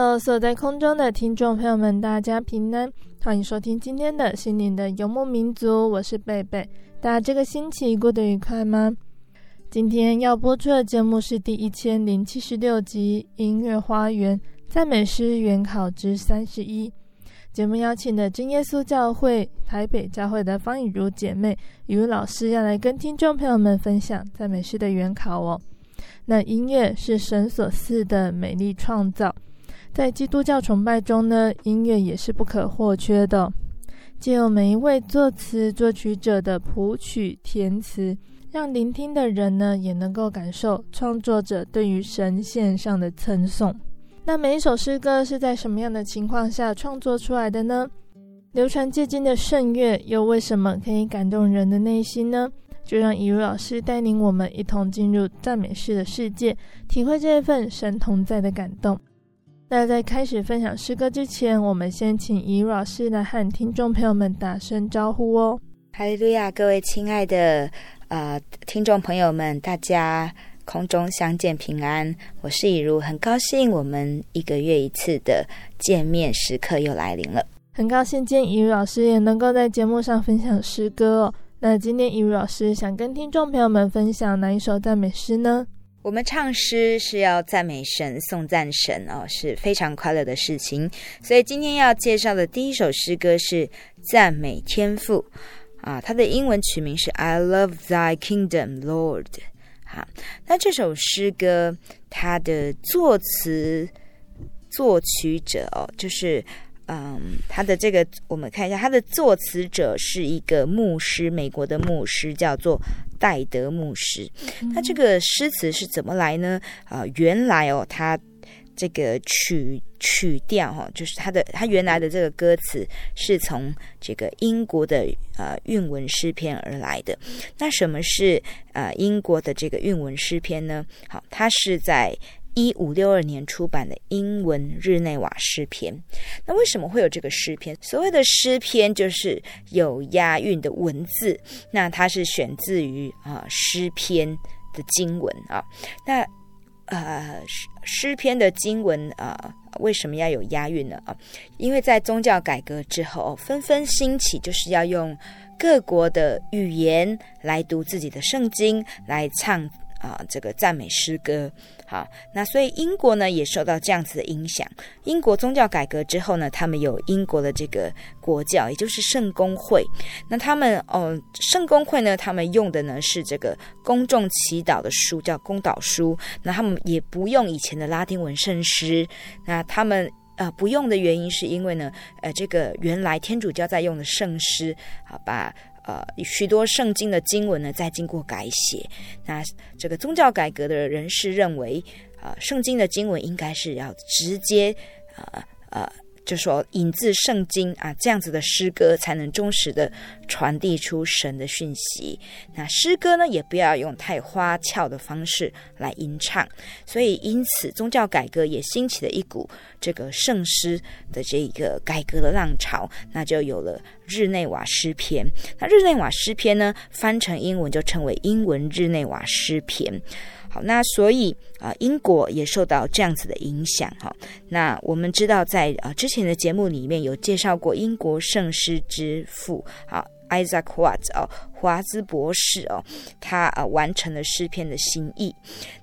Hello，所在空中的听众朋友们，大家平安，欢迎收听今天的心灵的游牧民族，我是贝贝。大家这个星期过得愉快吗？今天要播出的节目是第一千零七十六集《音乐花园赞美诗原考之三十一》。节目邀请的真耶稣教会台北教会的方以如姐妹以如老师要来跟听众朋友们分享赞美诗的原考哦。那音乐是神所赐的美丽创造。在基督教崇拜中呢，音乐也是不可或缺的。借由每一位作词作曲者的谱曲填词，让聆听的人呢也能够感受创作者对于神献上的称颂。那每一首诗歌是在什么样的情况下创作出来的呢？流传至今的圣乐又为什么可以感动人的内心呢？就让以如老师带领我们一同进入赞美诗的世界，体会这一份神同在的感动。那在开始分享诗歌之前，我们先请怡如老师来和听众朋友们打声招呼哦。哈利路亚，各位亲爱的呃听众朋友们，大家空中相见平安。我是以如，很高兴我们一个月一次的见面时刻又来临了。很高兴见以如老师也能够在节目上分享诗歌哦。那今天以如老师想跟听众朋友们分享哪一首赞美诗呢？我们唱诗是要赞美神、颂赞神哦，是非常快乐的事情。所以今天要介绍的第一首诗歌是赞美天赋啊，它的英文曲名是 I Love Thy Kingdom, Lord。好，那这首诗歌它的作词作曲者哦，就是嗯，他的这个我们看一下，他的作词者是一个牧师，美国的牧师，叫做。戴德牧师，那这个诗词是怎么来呢？啊、呃，原来哦，他这个曲曲调哈、哦，就是他的他原来的这个歌词是从这个英国的呃韵文诗篇而来的。那什么是呃英国的这个韵文诗篇呢？好，它是在。一五六二年出版的英文日内瓦诗篇，那为什么会有这个诗篇？所谓的诗篇就是有押韵的文字，那它是选自于啊诗篇的经文啊。那呃诗篇的经文啊，为什么要有押韵呢？啊，因为在宗教改革之后，纷纷兴起，就是要用各国的语言来读自己的圣经，来唱。啊，这个赞美诗歌，好，那所以英国呢也受到这样子的影响。英国宗教改革之后呢，他们有英国的这个国教，也就是圣公会。那他们哦，圣公会呢，他们用的呢是这个公众祈祷的书，叫公祷书。那他们也不用以前的拉丁文圣诗。那他们呃不用的原因是因为呢，呃，这个原来天主教在用的圣诗，好吧。呃，许多圣经的经文呢，在经过改写。那这个宗教改革的人士认为，啊、呃，圣经的经文应该是要直接，呃呃，就说引自圣经啊，这样子的诗歌才能忠实的传递出神的讯息。那诗歌呢，也不要用太花俏的方式来吟唱。所以，因此宗教改革也兴起了一股这个圣诗的这个改革的浪潮，那就有了日内瓦诗篇。那日内瓦诗篇呢，翻成英文就称为英文日内瓦诗篇。好，那所以啊，英国也受到这样子的影响哈。那我们知道，在啊之前的节目里面有介绍过英国圣诗之父啊，Isaac Watts 哦。华兹博士哦，他啊完成了诗篇的心意，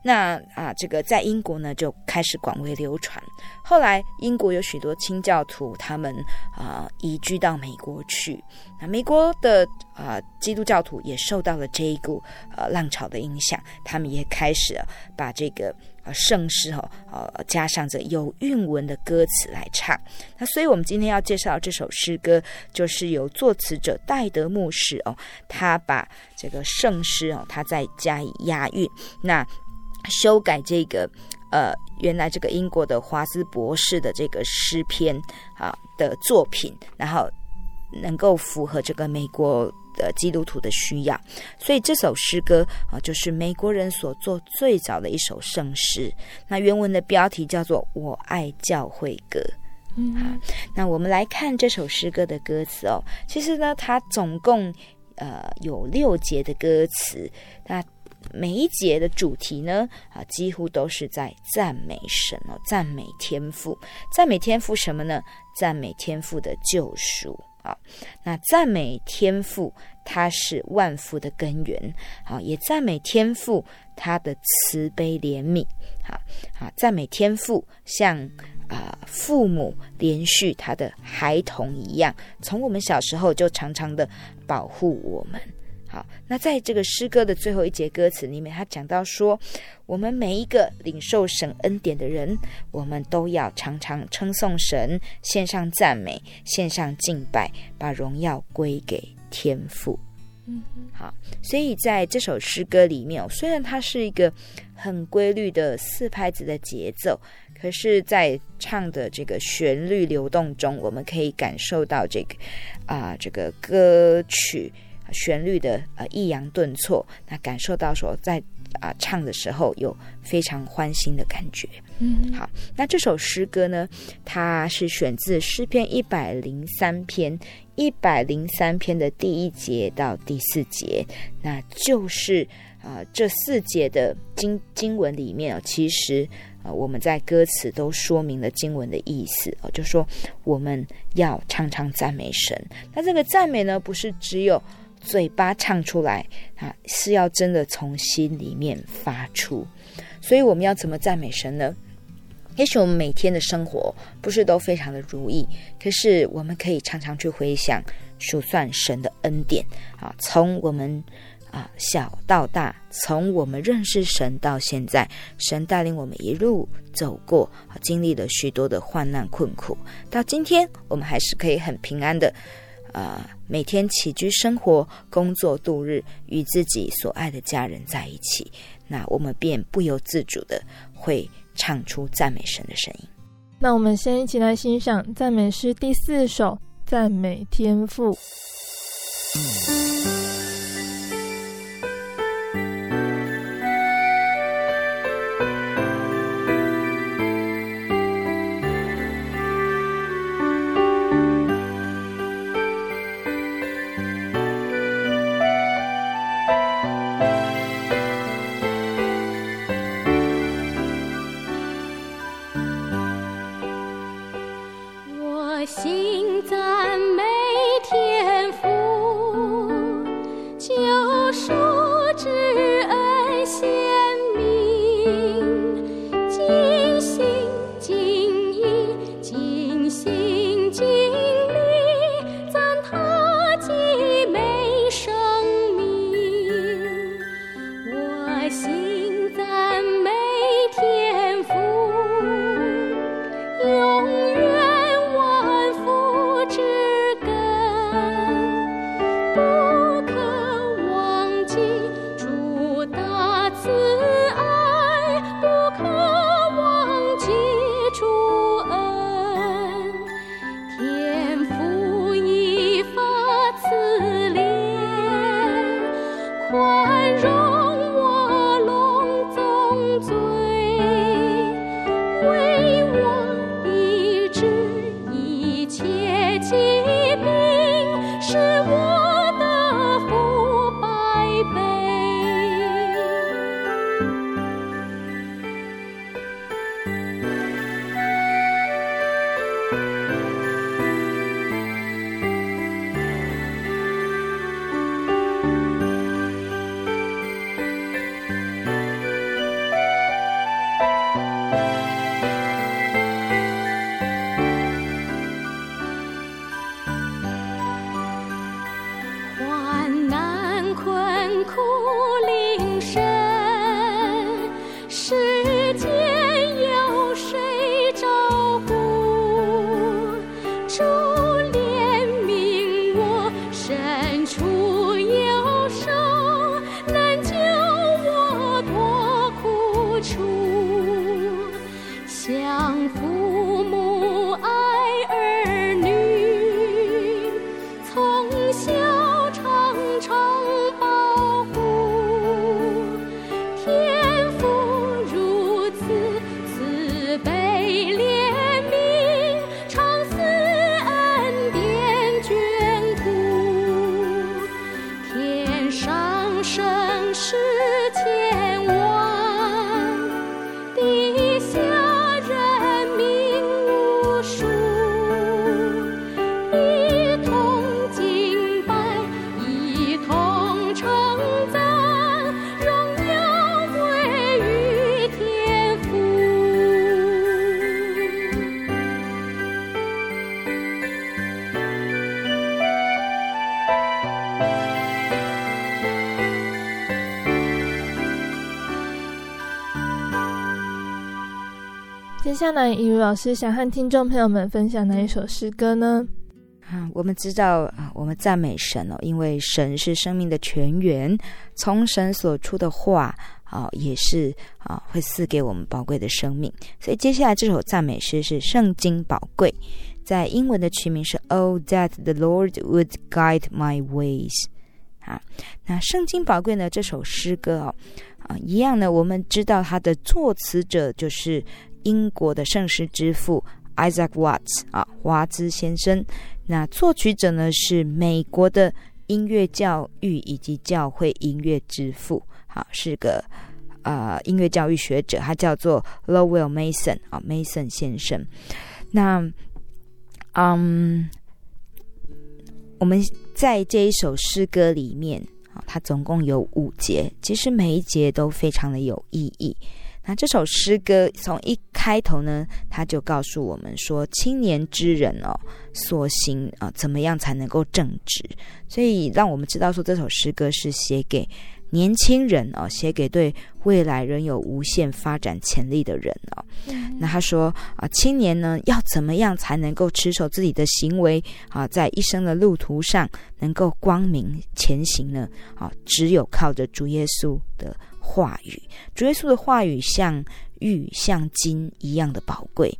那啊这个在英国呢就开始广为流传。后来英国有许多清教徒，他们啊移居到美国去，那美国的啊基督教徒也受到了这一股呃浪潮的影响，他们也开始把这个。啊，圣诗哦，呃，加上这有韵文的歌词来唱。那所以，我们今天要介绍这首诗歌，就是由作词者戴德牧师哦，他把这个圣诗哦，他再加以押韵，那修改这个呃，原来这个英国的华斯博士的这个诗篇啊的作品，然后能够符合这个美国。的基督徒的需要，所以这首诗歌啊，就是美国人所做最早的一首圣诗。那原文的标题叫做《我爱教会歌》。嗯，好，那我们来看这首诗歌的歌词哦。其实呢，它总共呃有六节的歌词。那每一节的主题呢，啊，几乎都是在赞美神哦，赞美天赋，赞美天赋什么呢？赞美天赋的救赎。啊，那赞美天赋，他是万福的根源。好，也赞美天父他的慈悲怜悯。好，好，赞美天父像啊、父母连续他的孩童一样，从我们小时候就常常的保护我们。好，那在这个诗歌的最后一节歌词里面，他讲到说，我们每一个领受神恩典的人，我们都要常常称颂神，献上赞美，献上敬拜，把荣耀归给天父。嗯，好，所以在这首诗歌里面，虽然它是一个很规律的四拍子的节奏，可是，在唱的这个旋律流动中，我们可以感受到这个啊、呃，这个歌曲。旋律的呃抑扬顿挫，那感受到说在啊、呃、唱的时候有非常欢欣的感觉。嗯，好，那这首诗歌呢，它是选自诗篇一百零三篇，一百零三篇的第一节到第四节，那就是啊、呃、这四节的经经文里面啊，其实啊、呃、我们在歌词都说明了经文的意思哦、就说我们要常常赞美神。那这个赞美呢，不是只有嘴巴唱出来啊，是要真的从心里面发出。所以我们要怎么赞美神呢？也许我们每天的生活不是都非常的如意，可是我们可以常常去回想、数算神的恩典啊。从我们啊小到大，从我们认识神到现在，神带领我们一路走过，经历了许多的患难困苦，到今天我们还是可以很平安的。啊、呃，每天起居生活、工作度日，与自己所爱的家人在一起，那我们便不由自主的会唱出赞美神的声音。那我们先一起来欣赏赞美诗第四首《赞美天父》。永接下来，怡如老师想和听众朋友们分享哪一首诗歌呢？啊，我们知道啊，我们赞美神哦，因为神是生命的泉源，从神所出的话啊，也是啊，会赐给我们宝贵的生命。所以接下来这首赞美诗是圣经宝贵，在英文的曲名是 Oh that the Lord would guide my ways。啊，那圣经宝贵呢？这首诗歌哦，啊，一样呢，我们知道它的作词者就是。英国的圣诗之父 Isaac Watts 啊，华兹先生。那作曲者呢是美国的音乐教育以及教会音乐之父，好，是个呃音乐教育学者，他叫做 Lowell Mason 啊，Mason 先生。那嗯，我们在这一首诗歌里面啊，它总共有五节，其实每一节都非常的有意义。那这首诗歌从一开头呢，他就告诉我们说，青年之人哦，所行啊，怎么样才能够正直？所以让我们知道说，这首诗歌是写给年轻人哦，写给对未来仍有无限发展潜力的人哦。嗯、那他说啊，青年呢，要怎么样才能够持守自己的行为啊，在一生的路途上能够光明前行呢？啊，只有靠着主耶稣的。话语，主耶稣的话语像玉像金一样的宝贵。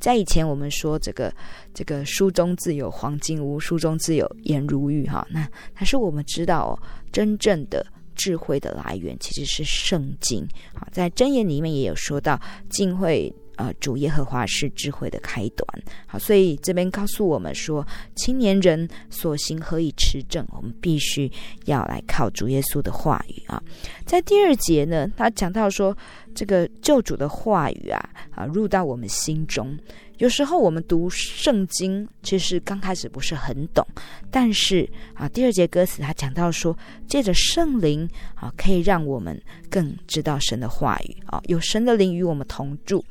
在以前，我们说这个这个书中自有黄金屋，书中自有颜如玉。哈，那但是我们知道哦，真正的智慧的来源其实是圣经。好，在箴言里面也有说到，敬畏。呃，主耶和华是智慧的开端。好，所以这边告诉我们说，青年人所行何以持正？我们必须要来靠主耶稣的话语啊。在第二节呢，他讲到说，这个救主的话语啊，啊，入到我们心中。有时候我们读圣经，其实刚开始不是很懂，但是啊，第二节歌词他讲到说，借着圣灵啊，可以让我们更知道神的话语啊，有神的灵与我们同住。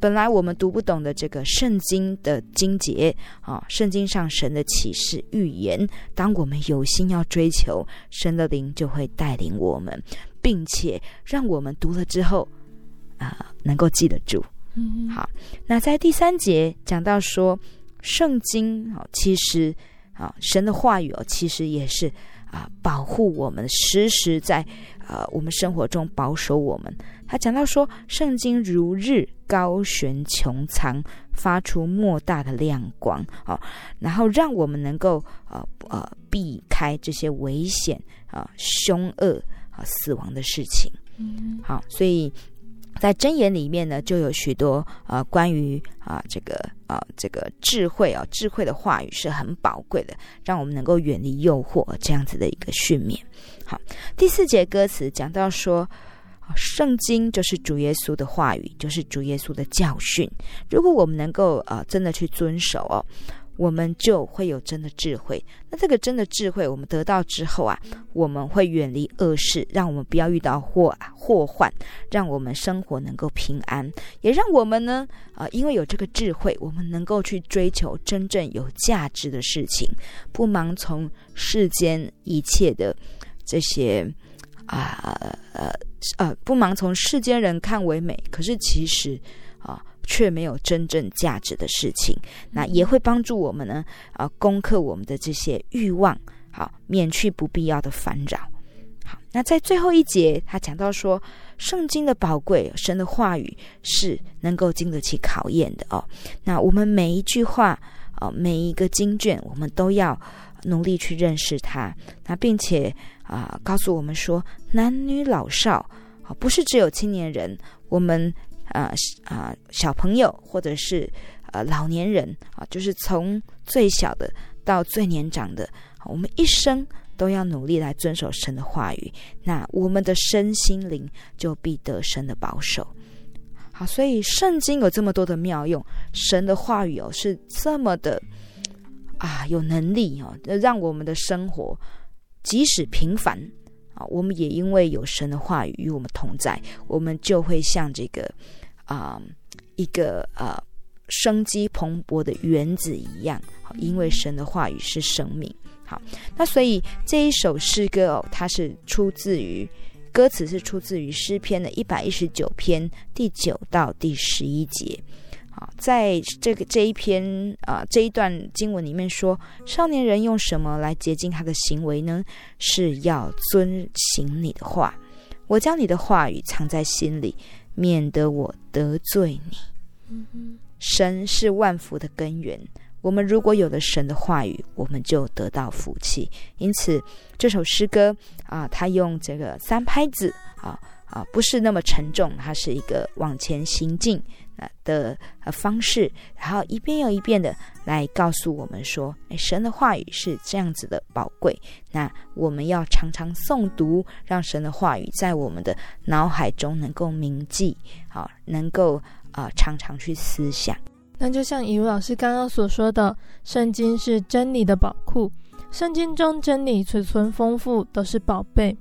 本来我们读不懂的这个圣经的经节啊，圣经上神的启示预言，当我们有心要追求，神的灵就会带领我们，并且让我们读了之后啊，能够记得住。嗯，好。那在第三节讲到说，圣经啊，其实啊，神的话语哦，其实也是啊，保护我们，时时在啊我们生活中保守我们。他讲到说，圣经如日高悬穹苍，发出莫大的亮光啊，然后让我们能够呃呃避开这些危险啊、凶恶啊、死亡的事情。嗯，好，所以在箴言里面呢，就有许多啊关于啊这个啊这个智慧啊智慧的话语是很宝贵的，让我们能够远离诱惑这样子的一个训勉。好，第四节歌词讲到说。圣经就是主耶稣的话语，就是主耶稣的教训。如果我们能够呃真的去遵守哦，我们就会有真的智慧。那这个真的智慧，我们得到之后啊，我们会远离恶事，让我们不要遇到祸祸患，让我们生活能够平安，也让我们呢啊、因为有这个智慧，我们能够去追求真正有价值的事情，不盲从世间一切的这些。啊呃呃，不盲从世间人看为美，可是其实啊，却没有真正价值的事情。那也会帮助我们呢，啊，攻克我们的这些欲望，好，免去不必要的烦扰。好，那在最后一节，他讲到说，圣经的宝贵，神的话语是能够经得起考验的哦。那我们每一句话，啊，每一个经卷，我们都要努力去认识它。那并且啊，告诉我们说，男女老少。不是只有青年人，我们啊啊小朋友或者是呃老年人啊，就是从最小的到最年长的，我们一生都要努力来遵守神的话语，那我们的身心灵就必得神的保守。好，所以圣经有这么多的妙用，神的话语哦是这么的啊有能力哦，让我们的生活即使平凡。啊，我们也因为有神的话语与我们同在，我们就会像这个啊、一个呃生机蓬勃的园子一样。好，因为神的话语是生命。好，那所以这一首诗歌哦，它是出自于歌词是出自于诗篇的一百一十九篇第九到第十一节。好在这个这一篇啊、这一段经文里面说，少年人用什么来洁净他的行为呢？是要遵行你的话。我将你的话语藏在心里，免得我得罪你。神是万福的根源，我们如果有了神的话语，我们就得到福气。因此，这首诗歌啊，它用这个三拍子啊啊，不是那么沉重，它是一个往前行进。的方式，然后一遍又一遍的来告诉我们说，哎，神的话语是这样子的宝贵。那我们要常常诵读，让神的话语在我们的脑海中能够铭记，好，能够啊、常常去思想。那就像以如老师刚刚所说的，圣经是真理的宝库，圣经中真理储存丰富，都是宝贝。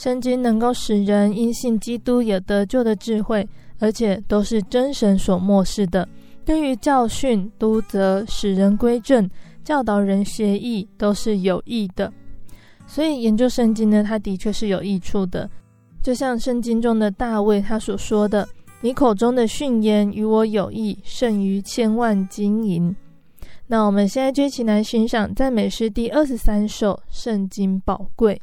圣经能够使人因信基督有得救的智慧。而且都是真神所默示的，对于教训、督责、使人归正、教导人学义，都是有益的。所以研究圣经呢，它的确是有益处的。就像圣经中的大卫他所说的：“你口中的训言与我有益，胜于千万金银。”那我们现在就一起来欣赏赞美诗第二十三首《圣经宝贵》。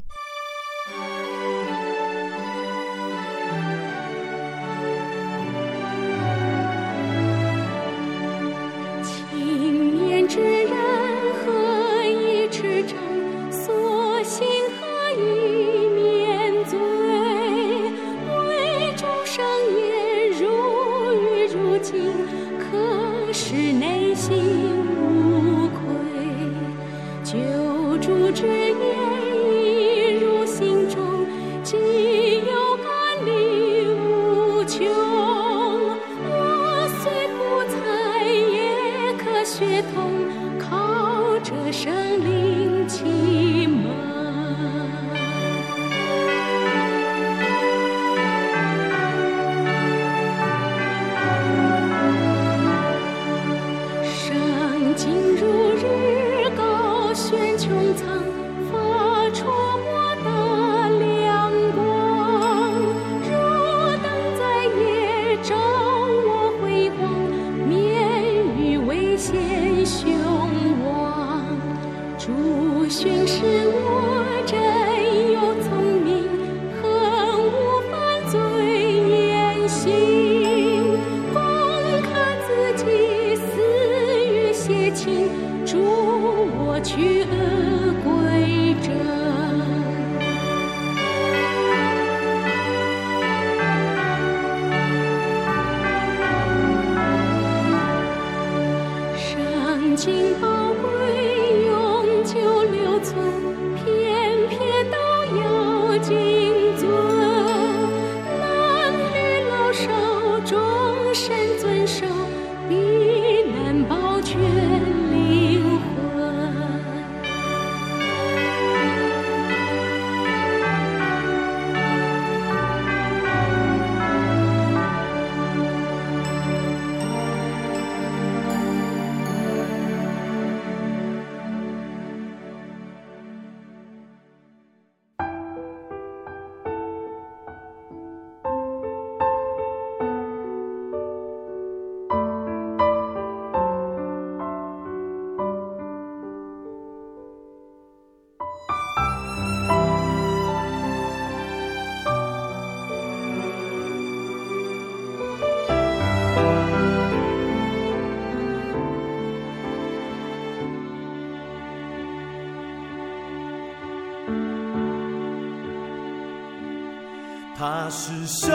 他是神，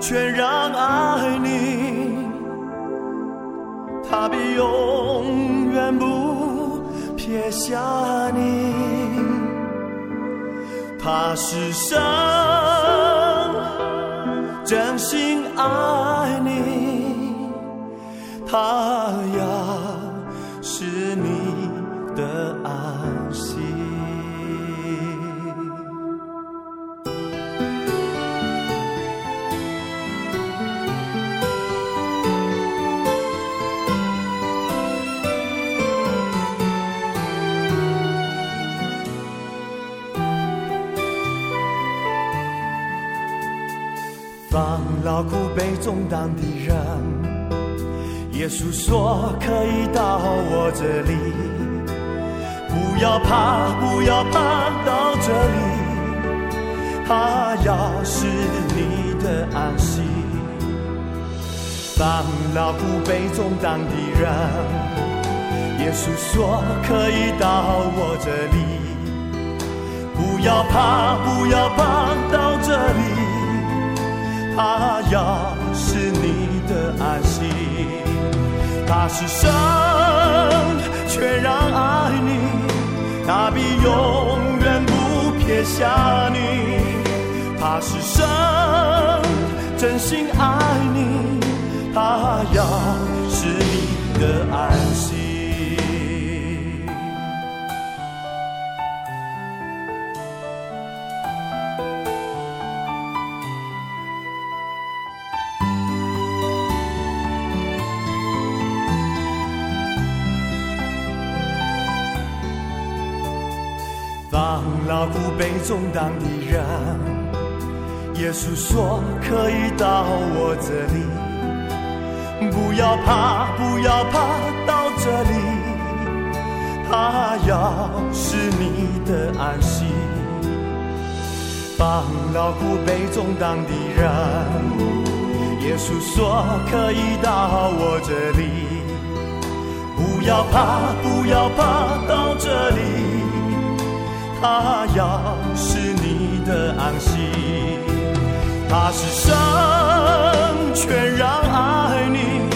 全然爱你，他必永远不撇下你。他是神，真心爱你，他要是你的安息。被重担的人，耶稣说可以到我这里，不要怕，不要怕，到这里，他要是你的安息。放劳苦被重担的人，耶稣说可以到我这里，不要怕，不要怕，到这里。他要是你的安息，他是神，却让爱你，他必永远不撇下你。他是神，真心爱你，他要是你的安息。苦悲重担的人，耶稣说可以到我这里，不要怕，不要怕，到这里，他要是你的安息。放劳苦悲重担的人，耶稣说可以到我这里，不要怕，不要怕，到这里。他要是你的安息，他是生，全让爱你，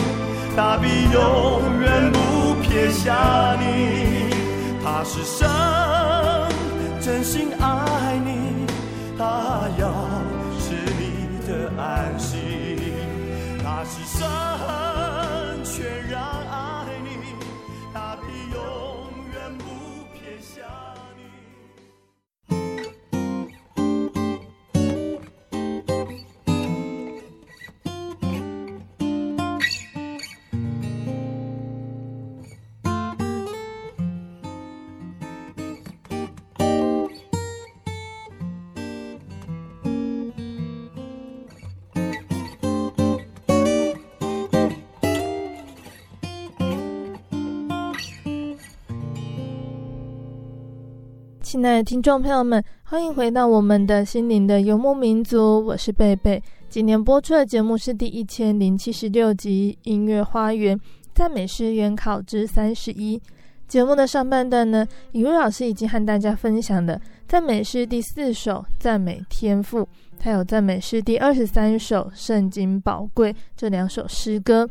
他必永远不撇下你。他是生，真心爱你，他要是你的安息。他是生，亲爱的听众朋友们，欢迎回到我们的心灵的游牧民族，我是贝贝。今天播出的节目是第一千零七十六集《音乐花园赞美诗原考之三十一》。节目的上半段呢，雨露老师已经和大家分享的赞美诗第四首《赞美天赋》，还有赞美诗第二十三首《圣经宝贵》这两首诗歌。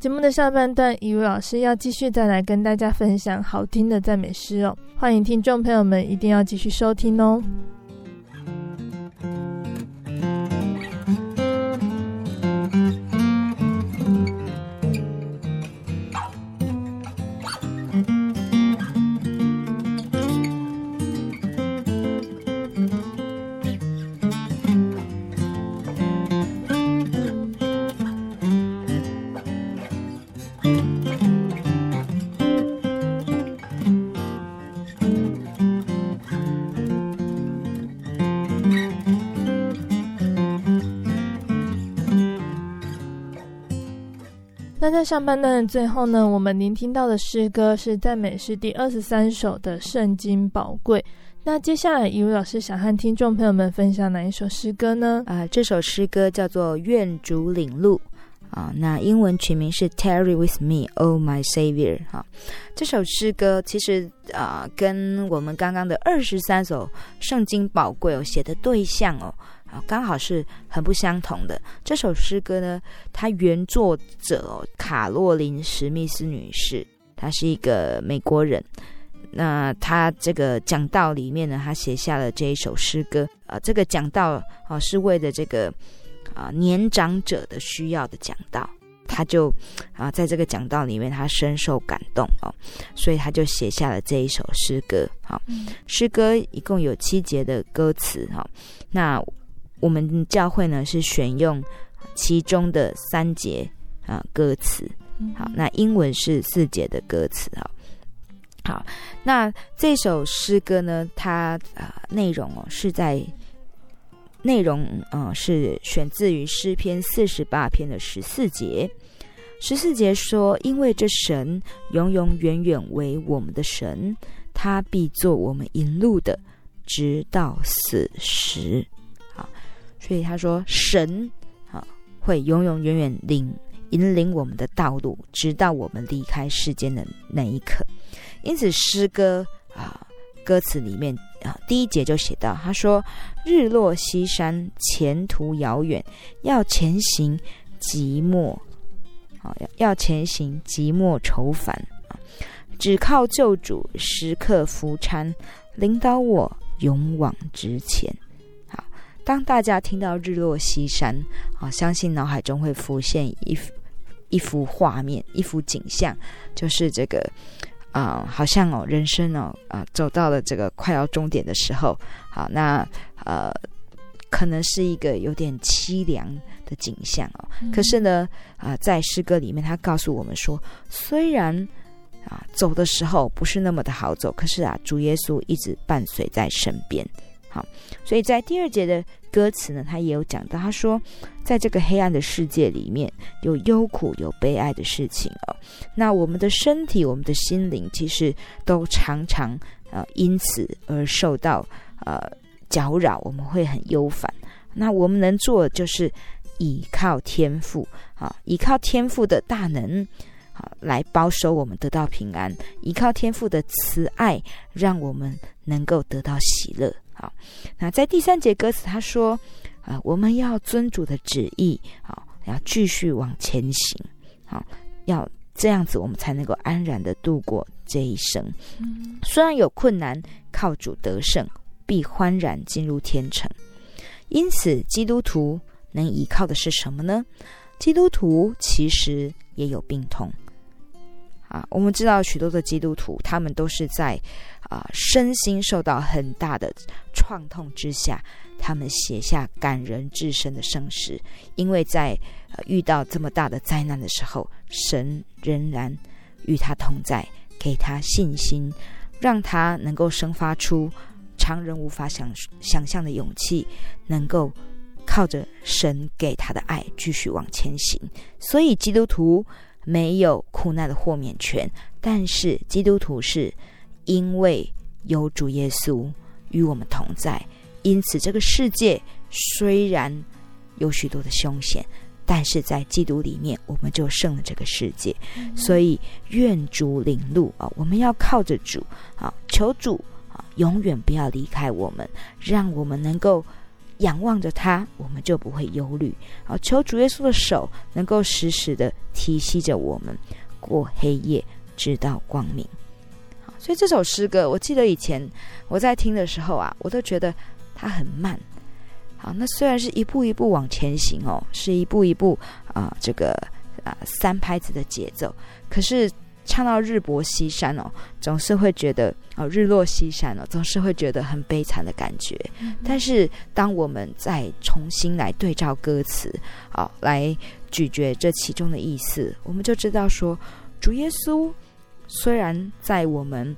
节目的下半段，一位老师要继续再来跟大家分享好听的赞美诗哦，欢迎听众朋友们一定要继续收听哦。在上半段的最后呢，我们聆听到的诗歌是赞美诗第二十三首的《圣经宝贵》。那接下来，一位老师想和听众朋友们分享哪一首诗歌呢？啊、呃，这首诗歌叫做《愿主领路》啊，那英文全名是 Tarry with me, O my Savior。哈，这首诗歌其实啊，跟我们刚刚的二十三首圣经宝贵哦写的对象哦，啊，刚好是很不相同的。这首诗歌呢，它原作者哦，卡洛琳史密斯女士，她是一个美国人。那她这个讲道里面呢，她写下了这一首诗歌。啊，这个讲道啊，是为了这个。啊，年长者的需要的讲道，他就啊，在这个讲道里面，他深受感动哦，所以他就写下了这一首诗歌。好，诗歌一共有七节的歌词哈。那我们教会呢是选用其中的三节啊歌词。好，那英文是四节的歌词哈。好，那这首诗歌呢，它啊内容哦是在。内容，啊，是选自于诗篇四十八篇的十四节。十四节说：“因为这神永永远远为我们的神，他必做我们引路的，直到死时。”所以他说神啊会永永远远领引领我们的道路，直到我们离开世间的那一刻。因此，诗歌啊。歌词里面啊，第一节就写到，他说：“日落西山，前途遥远，要前行寂寞，好要要前行寂寞愁烦啊，只靠救主时刻扶搀，领导我勇往直前。”好，当大家听到日落西山啊，相信脑海中会浮现一一幅画面，一幅景象，就是这个。啊、呃，好像哦，人生哦，啊、呃，走到了这个快要终点的时候，好，那呃，可能是一个有点凄凉的景象哦。嗯、可是呢，啊、呃，在诗歌里面，他告诉我们说，虽然啊、呃，走的时候不是那么的好走，可是啊，主耶稣一直伴随在身边。好，所以在第二节的歌词呢，他也有讲到，他说，在这个黑暗的世界里面，有忧苦、有悲哀的事情哦。那我们的身体、我们的心灵，其实都常常、呃，因此而受到呃搅扰，我们会很忧烦。那我们能做的就是倚靠天父啊，倚靠天父的大能啊，来保守我们得到平安；依靠天父的慈爱，让我们能够得到喜乐。好，那在第三节歌词，他说：“啊、呃，我们要遵主的旨意，好，要继续往前行，好，要这样子，我们才能够安然的度过这一生。嗯、虽然有困难，靠主得胜，必欢然进入天城。因此，基督徒能依靠的是什么呢？基督徒其实也有病痛。啊，我们知道许多的基督徒，他们都是在。”啊，身心受到很大的创痛之下，他们写下感人至深的圣诗。因为在、遇到这么大的灾难的时候，神仍然与他同在，给他信心，让他能够生发出常人无法想想象的勇气，能够靠着神给他的爱继续往前行。所以，基督徒没有苦难的豁免权，但是基督徒是。因为有主耶稣与我们同在，因此这个世界虽然有许多的凶险，但是在基督里面，我们就胜了这个世界。嗯、所以愿主领路啊！我们要靠着主啊，求主啊，永远不要离开我们，让我们能够仰望着他，我们就不会忧虑啊！求主耶稣的手能够时时的提携着我们，过黑夜直到光明。所以这首诗歌，我记得以前我在听的时候啊，我都觉得它很慢。好，那虽然是一步一步往前行哦，是一步一步啊、呃，这个啊、呃、三拍子的节奏，可是唱到日薄西山哦，总是会觉得哦，日落西山哦，总是会觉得很悲惨的感觉。嗯、但是当我们再重新来对照歌词，好、哦，来咀嚼这其中的意思，我们就知道说，主耶稣。虽然在我们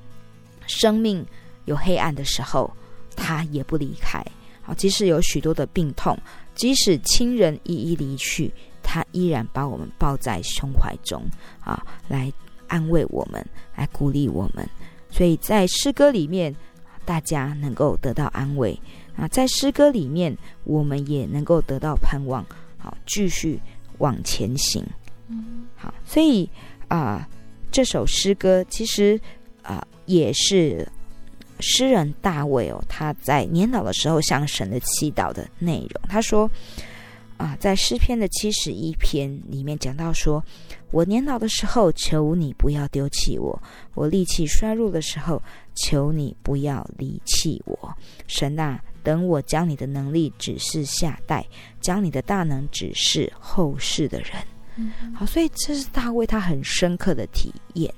生命有黑暗的时候，他也不离开。好，即使有许多的病痛，即使亲人一一离去，他依然把我们抱在胸怀中啊，来安慰我们，来鼓励我们。所以在诗歌里面，大家能够得到安慰啊，在诗歌里面，我们也能够得到盼望。好，继续往前行。嗯，好，所以啊、呃，这首诗歌其实啊、也是诗人大卫哦，他在年老的时候向神的祈祷的内容。他说啊、在诗篇的七十一篇里面讲到说，我年老的时候，求你不要丢弃我；我力气衰弱的时候，求你不要离弃我。神啊，等我将你的能力指示下代，将你的大能指示后世的人。好，所以这是大卫他很深刻的体验，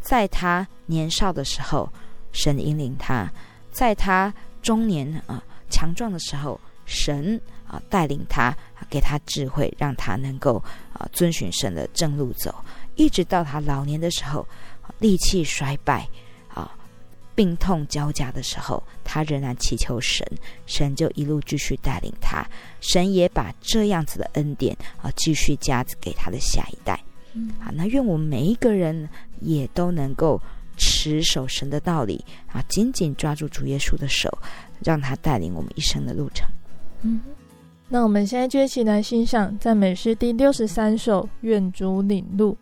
在他年少的时候，神引领他；在他中年啊强壮的时候，神啊带领他，给他智慧，让他能够啊遵循神的正路走；一直到他老年的时候，力气衰败，病痛交加的时候，他仍然祈求神，神就一路继续带领他。神也把这样子的恩典啊，继续加给他的下一代。嗯，好，那愿我们每一个人也都能够持守神的道理啊，紧紧抓住主耶稣的手，让他带领我们一生的路程。嗯，那我们现在就一起来欣赏赞美诗第六十三首《愿主领路》。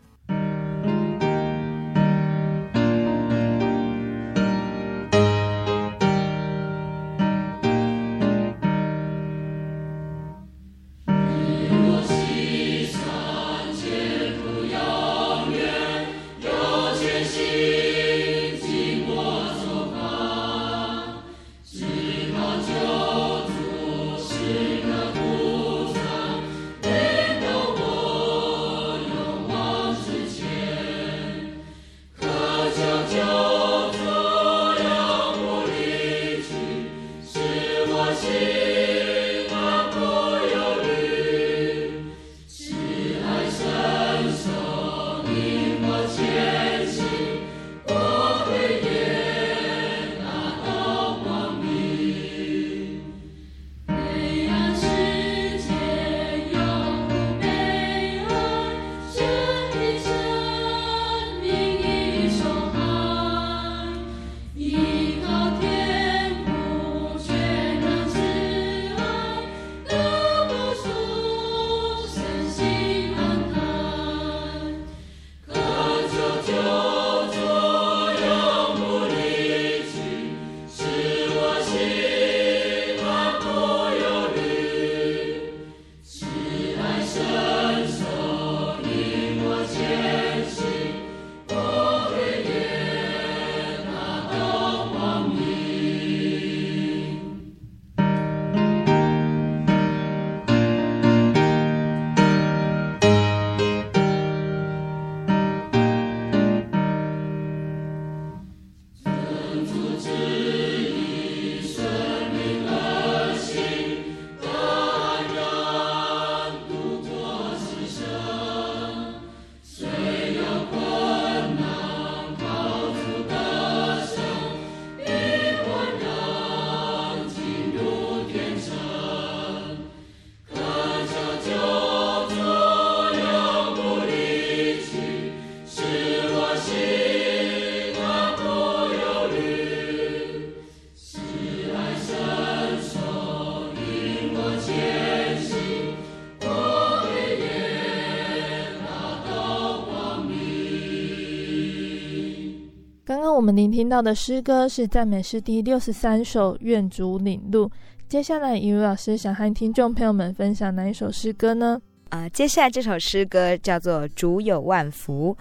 我们聆听到的诗歌是赞美诗第六十三首《愿主领路》。接下来，以如老师想和听众朋友们分享哪一首诗歌呢？啊、接下来这首诗歌叫做《主有万福》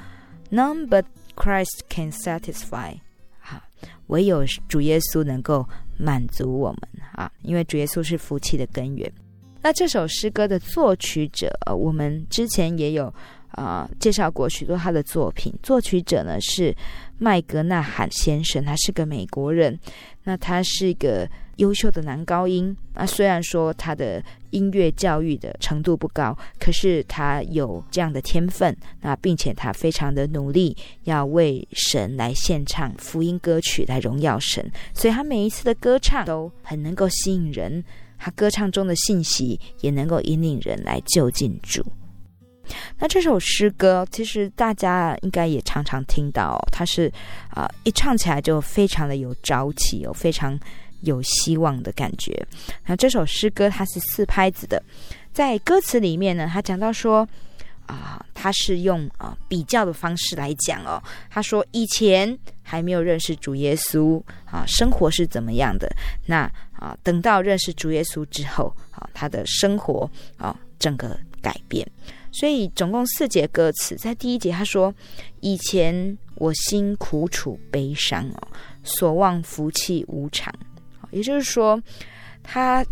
，None but Christ can satisfy。好，唯有主耶稣能够满足我们啊，因为主耶稣是福气的根源。那这首诗歌的作曲者，我们之前也有啊、介绍过许多他的作品。作曲者呢是麦格纳罕先生，他是个美国人。那他是一个优秀的男高音。那虽然说他的音乐教育的程度不高，可是他有这样的天分。那并且他非常的努力，要为神来献唱福音歌曲来荣耀神。所以他每一次的歌唱都很能够吸引人。他歌唱中的信息也能够引领人来就近主。那这首诗歌其实大家应该也常常听到，它是啊、一唱起来就非常的有朝气，有非常有希望的感觉。那这首诗歌它是四拍子的，在歌词里面呢，他讲到说啊，他是用啊比较的方式来讲哦。他说以前还没有认识主耶稣啊，生活是怎么样的？那啊，等到认识主耶稣之后啊，他的生活啊整个改变。所以总共四节歌词，在第一节他说：“以前我心苦楚悲伤哦，所望福气无常。”也就是说，他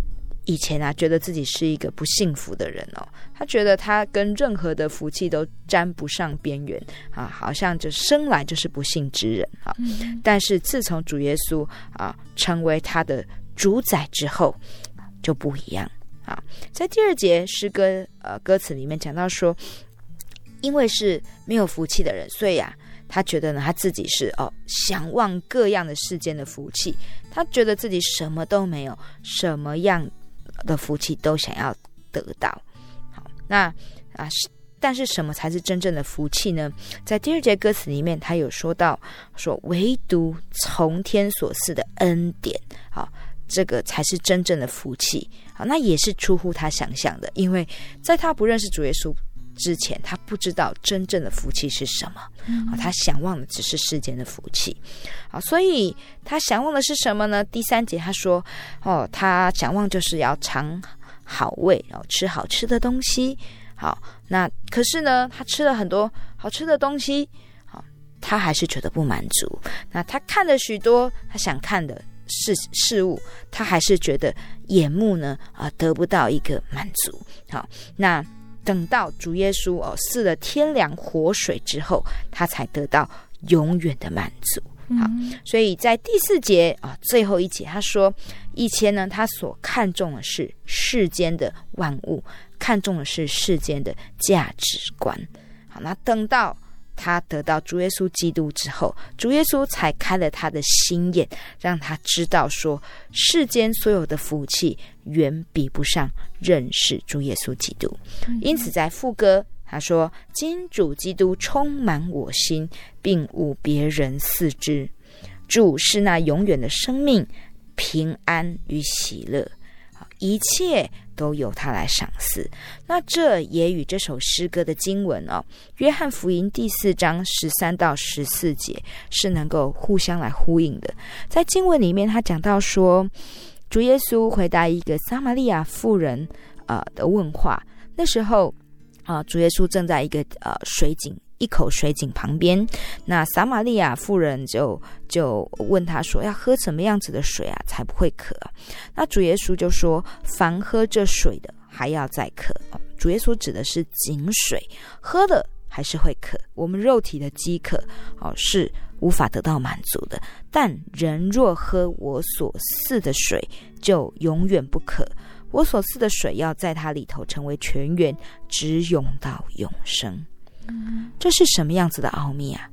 以前啊觉得自己是一个不幸福的人哦，他觉得他跟任何的福气都沾不上边缘啊，好像就生来就是不幸之人啊。但是自从主耶稣啊成为他的主宰之后，就不一样。啊，在第二节诗歌呃歌词里面讲到说，因为是没有福气的人，所以啊，他觉得呢他自己是哦，想望各样的世间的福气，他觉得自己什么都没有，什么样的福气都想要得到。好，那啊是，但是什么才是真正的福气呢？在第二节歌词里面，他有说到说，唯独从天所赐的恩典，好。这个才是真正的福气好！那也是出乎他想象的，因为在他不认识主耶稣之前，他不知道真正的福气是什么啊！他想望的只是世间的福气好！所以他想望的是什么呢？第三节他说：“哦，他想望就是要尝好味，然后吃好吃的东西。好，那可是呢，他吃了很多好吃的东西，好，他还是觉得不满足。那他看了许多他想看的。”事事物，他还是觉得眼目呢啊、呃、得不到一个满足。好，那等到主耶稣哦赐了天粮活水之后，他才得到永远的满足。好，所以在第四节啊、哦、最后一节，他说以前呢，他所看重的是世间的万物，看重的是世间的价值观。好，那等到。他得到主耶稣基督之后，主耶稣才开了他的心眼，让他知道说，世间所有的福气远比不上认识主耶稣基督。因此，在副歌他说：“今主基督充满我心，并无别人似之。主是那永远的生命、平安与喜乐，一切。”都由他来赏赐，那这也与这首诗歌的经文哦，《约翰福音》第四章十三到十四节是能够互相来呼应的。在经文里面，他讲到说，主耶稣回答一个撒玛利亚妇人啊、呃、的问话，那时候啊、主耶稣正在一个呃水井。一口水井旁边，那撒玛利亚妇人就就问他说：“要喝什么样子的水啊，才不会渴？”那主耶稣就说：“凡喝这水的，还要再渴。”主耶稣指的是井水，喝的还是会渴。我们肉体的饥渴哦，是无法得到满足的。但人若喝我所赐的水，就永远不渴。我所赐的水要在他里头成为泉源，直涌到永生。这是什么样子的奥秘啊？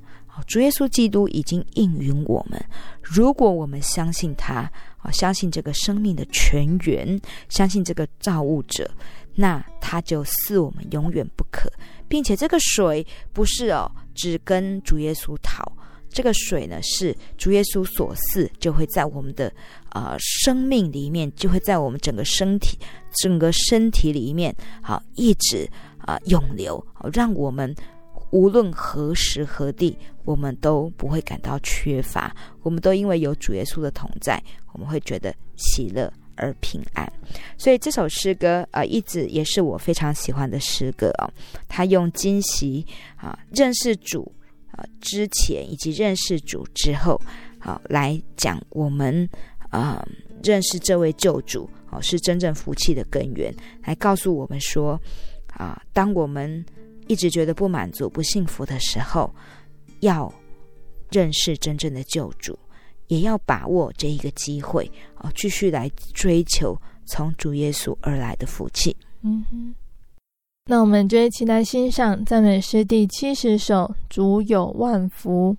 主耶稣基督已经应允我们，如果我们相信他，啊，相信这个生命的泉源，相信这个造物者，那他就赐我们永远不可，并且这个水不是哦，只跟主耶稣讨，这个水呢是主耶稣所赐，就会在我们的、呃、生命里面，就会在我们整个身体、整个身体里面，好一直。啊，涌流，让我们无论何时何地，我们都不会感到缺乏。我们都因为有主耶稣的同在，我们会觉得喜乐而平安。所以这首诗歌啊，一直也是我非常喜欢的诗歌哦。他用惊喜啊认识主啊之前，以及认识主之后，啊来讲我们啊认识这位救主哦，是真正福气的根源，来告诉我们说。啊，当我们一直觉得不满足、不幸福的时候，要认识真正的救主，也要把握这一个机会，啊，继续来追求从主耶稣而来的福气。嗯哼，那我们就一起来欣赏赞美诗第七十首《主有万福》。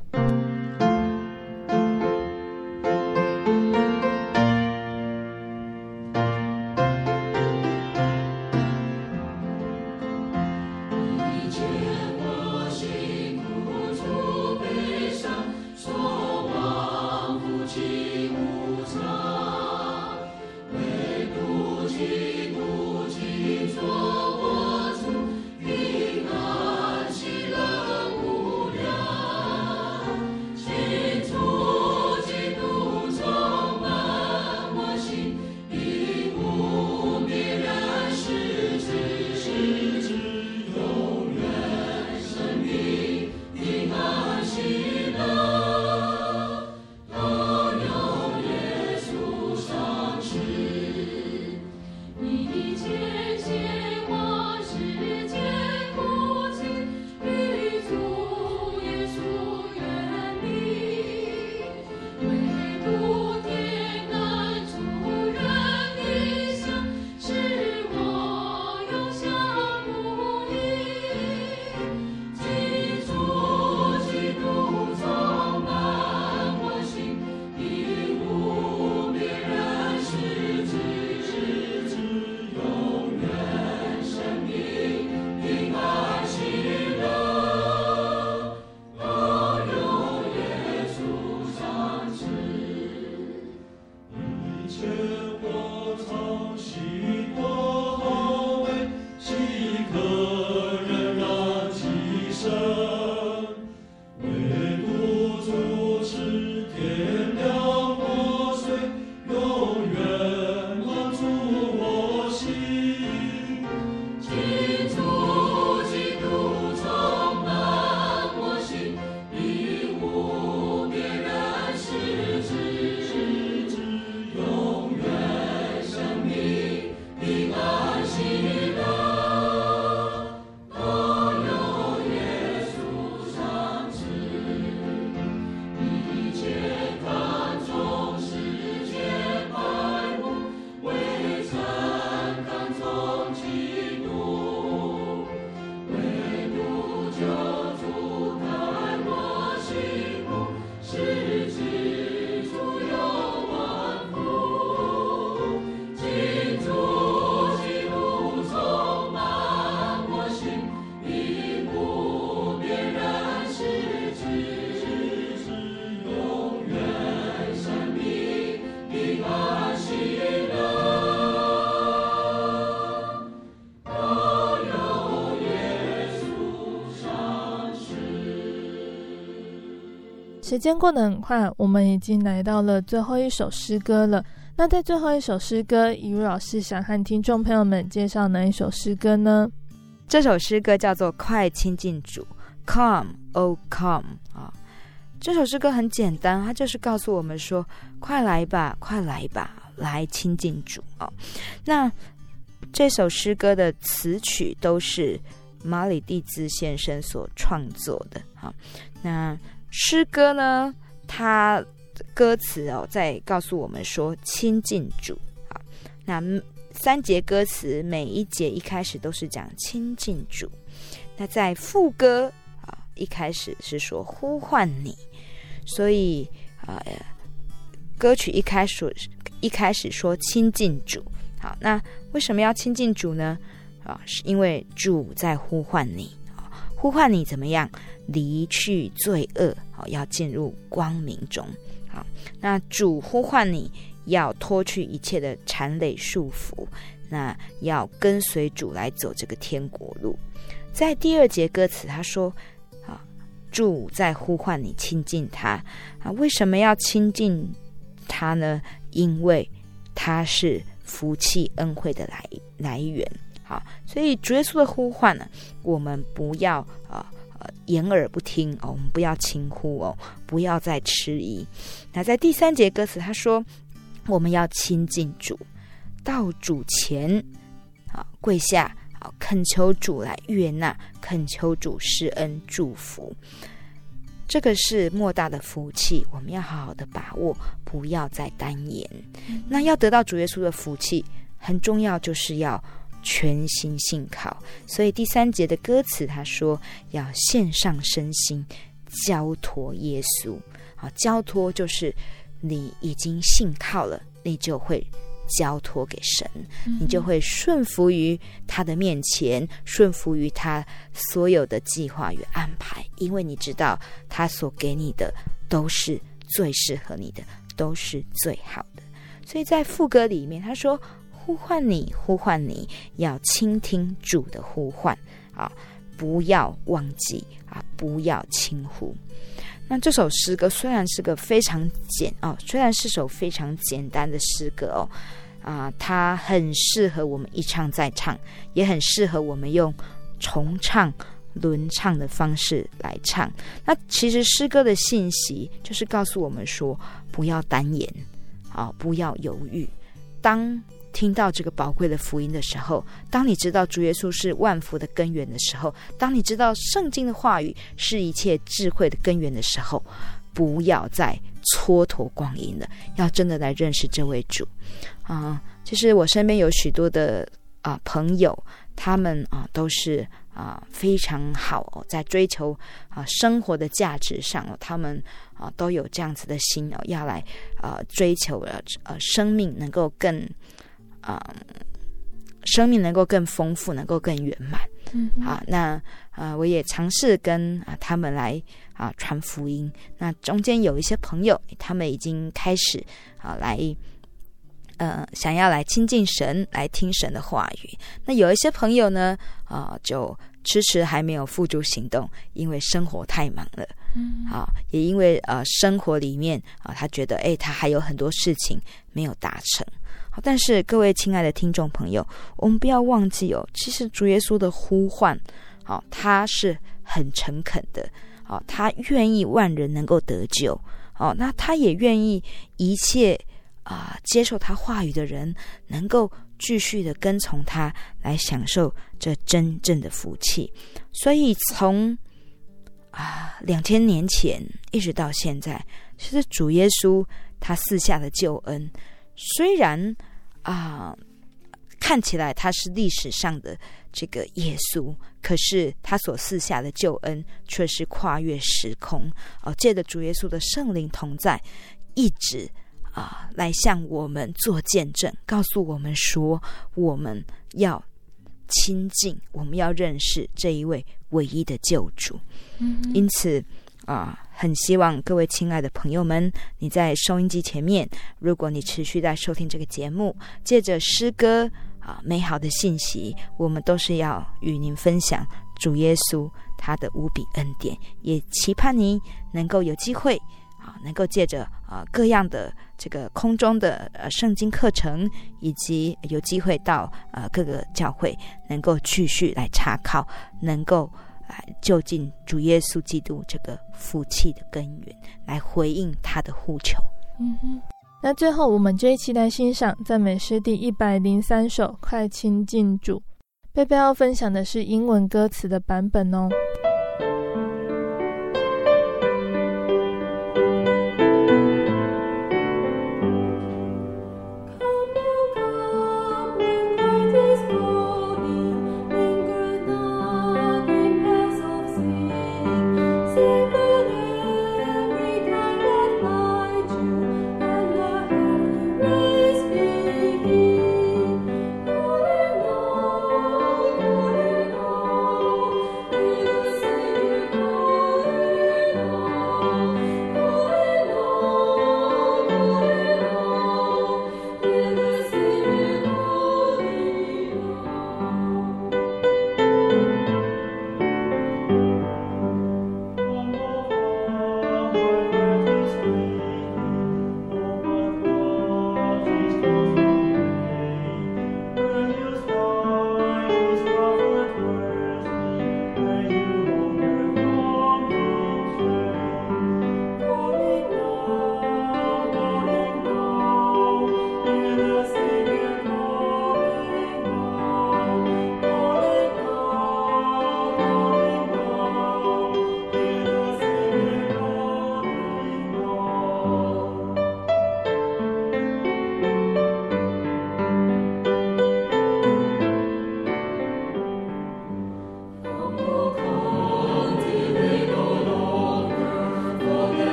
时间过得很快，我们已经来到了最后一首诗歌了。那在最后一首诗歌，以如老师想和听众朋友们介绍哪一首诗歌呢？这首诗歌叫做《快亲近主》，Come, Oh Come 啊。这首诗歌很简单，它就是告诉我们说：快来吧，快来吧，来亲近主啊。那这首诗歌的词曲都是马里蒂兹先生所创作的啊。那诗歌呢，它歌词哦，在告诉我们说亲近主啊。那三节歌词，每一节一开始都是讲亲近主。那在副歌啊，一开始是说呼唤你。所以啊、歌曲一开始一开始说亲近主，好，那为什么要亲近主呢？啊，是因为主在呼唤你，呼唤你怎么样离去罪恶，好，要进入光明中。好，那主呼唤你要脱去一切的缠累束缚，那要跟随主来走这个天国路。在第二节歌词，他说。啊主在呼唤你亲近他啊！为什么要亲近他呢？因为他是福气恩惠的来来源。好，所以主耶稣的呼唤呢，我们不要啊掩耳不听哦，我们不要轻忽哦，不要再迟疑。那在第三节歌词，他说我们要亲近主，到主前啊跪下。恳求主来悦纳，恳求主施恩祝福，这个是莫大的福气，我们要好好的把握，不要再单言。那要得到主耶稣的福气，很重要，就是要全心信靠。所以第三节的歌词他说，要献上身心，交托耶稣。好，交托就是你已经信靠了，你就会。交托给神，你就会顺服于他的面前，顺服于他所有的计划与安排，因为你知道他所给你的都是最适合你的，都是最好的。所以在副歌里面，他说：“呼唤你，呼唤你，要倾听主的呼唤啊，不要忘记啊，不要轻忽。”那这首诗歌虽然是个非常简哦，虽然是首非常简单的诗歌哦，啊，它很适合我们一唱再唱，也很适合我们用重唱、轮唱的方式来唱。那其实诗歌的信息就是告诉我们说，不要单言，啊，不要犹豫。当听到这个宝贵的福音的时候，当你知道主耶稣是万福的根源的时候，当你知道圣经的话语是一切智慧的根源的时候，不要再蹉跎光阴了，要真的来认识这位主啊！其实我身边有许多的啊朋友，他们啊都是啊非常好哦，在追求啊生活的价值上哦，他们啊都有这样子的心哦，要来啊追求呃呃生命能够更。啊、嗯，生命能够更丰富，能够更圆满。嗯，好，那啊，我也尝试跟啊他们来啊传福音。那中间有一些朋友，他们已经开始啊来，呃，想要来亲近神，来听神的话语。那有一些朋友呢，啊，就迟迟还没有付诸行动，因为生活太忙了。嗯，好，也因为呃生活里面啊，他觉得哎，他还有很多事情没有达成。但是各位亲爱的听众朋友，我们不要忘记哦，其实主耶稣的呼唤，好，他是很诚恳的，好，他愿意万人能够得救，好，那他也愿意一切啊接受他话语的人能够继续的跟从他，来享受这真正的福气。所以从啊两千年前一直到现在，其实主耶稣他赐下的救恩。虽然啊，看起来他是历史上的这个耶稣，可是他所赐下的救恩却是跨越时空哦，借着主耶稣的圣灵同在，一直啊来向我们做见证，告诉我们说，我们要亲近，我们要认识这一位唯一的救主。嗯，因此啊。很希望各位亲爱的朋友们，你在收音机前面，如果你持续在收听这个节目，借着诗歌啊美好的信息，我们都是要与您分享主耶稣他的无比恩典，也期盼您能够有机会啊，能够借着啊各样的这个空中的呃圣经课程，以及有机会到呃各个教会，能够继续来查考，能够来就近主耶稣基督这个福气的根源，来回应他的呼求。嗯哼。那最后，我们这一期来欣赏赞美诗第一百零三首《快亲近主》。贝贝要分享的是英文歌词的版本哦。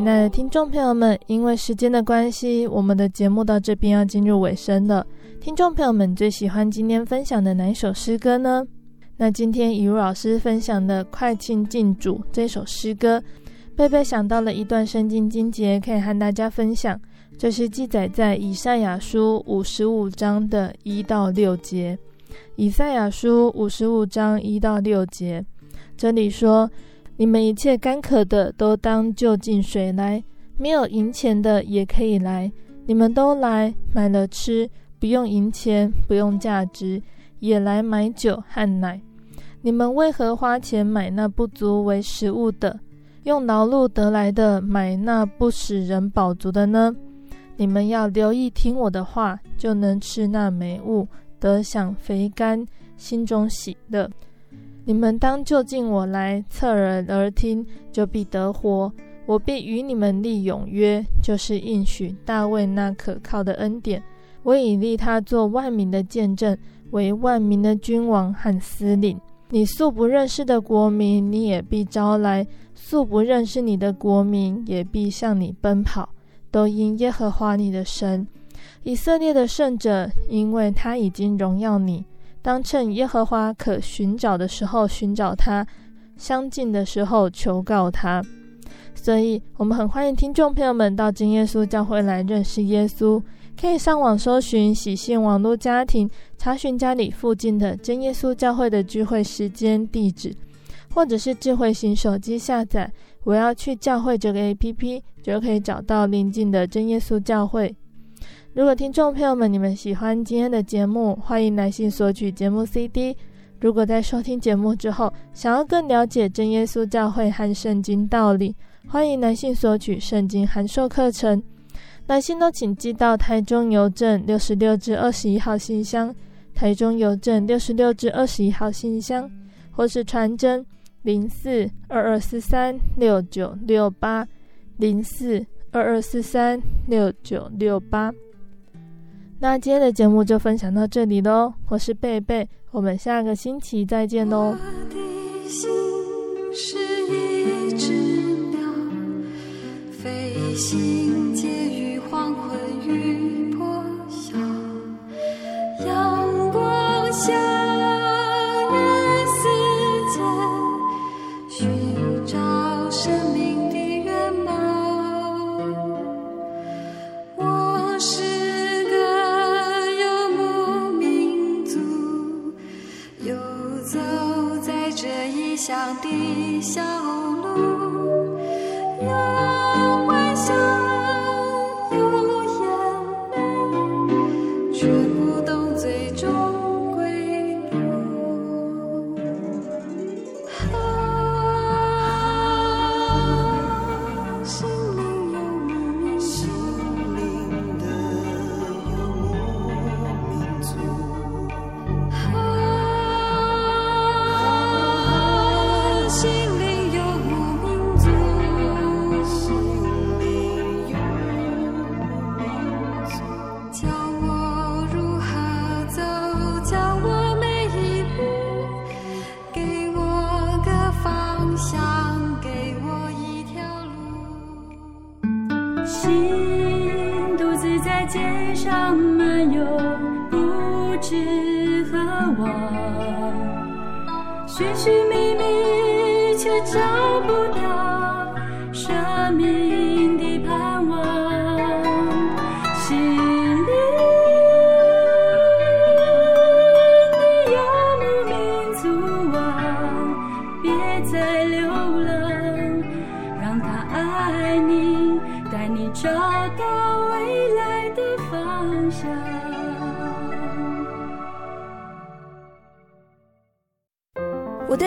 亲爱的听众朋友们，因为时间的关系，我们的节目到这边要进入尾声了。听众朋友们最喜欢今天分享的哪一首诗歌呢？那今天以如老师分享的《快亲近主》这首诗歌，贝贝想到了一段圣经经节，可以和大家分享，就是记载在以赛亚书五十五章的一到六节。以赛亚书五十五章一到六节，这里说。你们一切干渴的都当就近水来，没有银钱的也可以来。你们都来买了吃，不用银钱，不用价值，也来买酒和奶。你们为何花钱买那不足为食物的，用劳碌得来的买那不使人饱足的呢？你们要留意听我的话，就能吃那美物，得享肥甘，心中喜乐。你们当就近我来，侧耳而听，就必得活。我必与你们立永约，就是应许大卫那可靠的恩典。我已立他做万民的见证，为万民的君王和司令。你素不认识的国民，你也必招来；素不认识你的国民，也必向你奔跑。都因耶和华你的神，以色列的圣者，因为他已经荣耀你。当趁耶和华可寻找的时候寻找他，相近的时候求告他。所以，我们很欢迎听众朋友们到真耶稣教会来认识耶稣。可以上网搜寻喜信网络家庭，查询家里附近的真耶稣教会的聚会时间、地址，或者是智慧型手机下载“我要去教会”这个 APP，就可以找到邻近的真耶稣教会。如果听众朋友们你们喜欢今天的节目，欢迎来信索取节目 CD。如果在收听节目之后，想要更了解真耶稣教会和圣经道理，欢迎来信索取圣经函授课程。来信都请寄到台中邮政六十六至二十一号信箱，台中邮政六十六至二十一号信箱。或是传真零四二二四三六九六八零四二二四三六九六八。那今天的节目就分享到这里喽，我是贝贝，我们下个星期再见喽。飞行借找不到生命。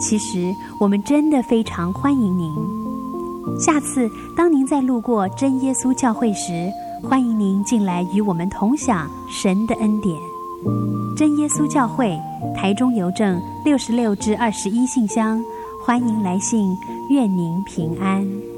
其实我们真的非常欢迎您。下次当您再路过真耶稣教会时，欢迎您进来与我们同享神的恩典。真耶稣教会台中邮政六十六至二十一信箱，欢迎来信，愿您平安。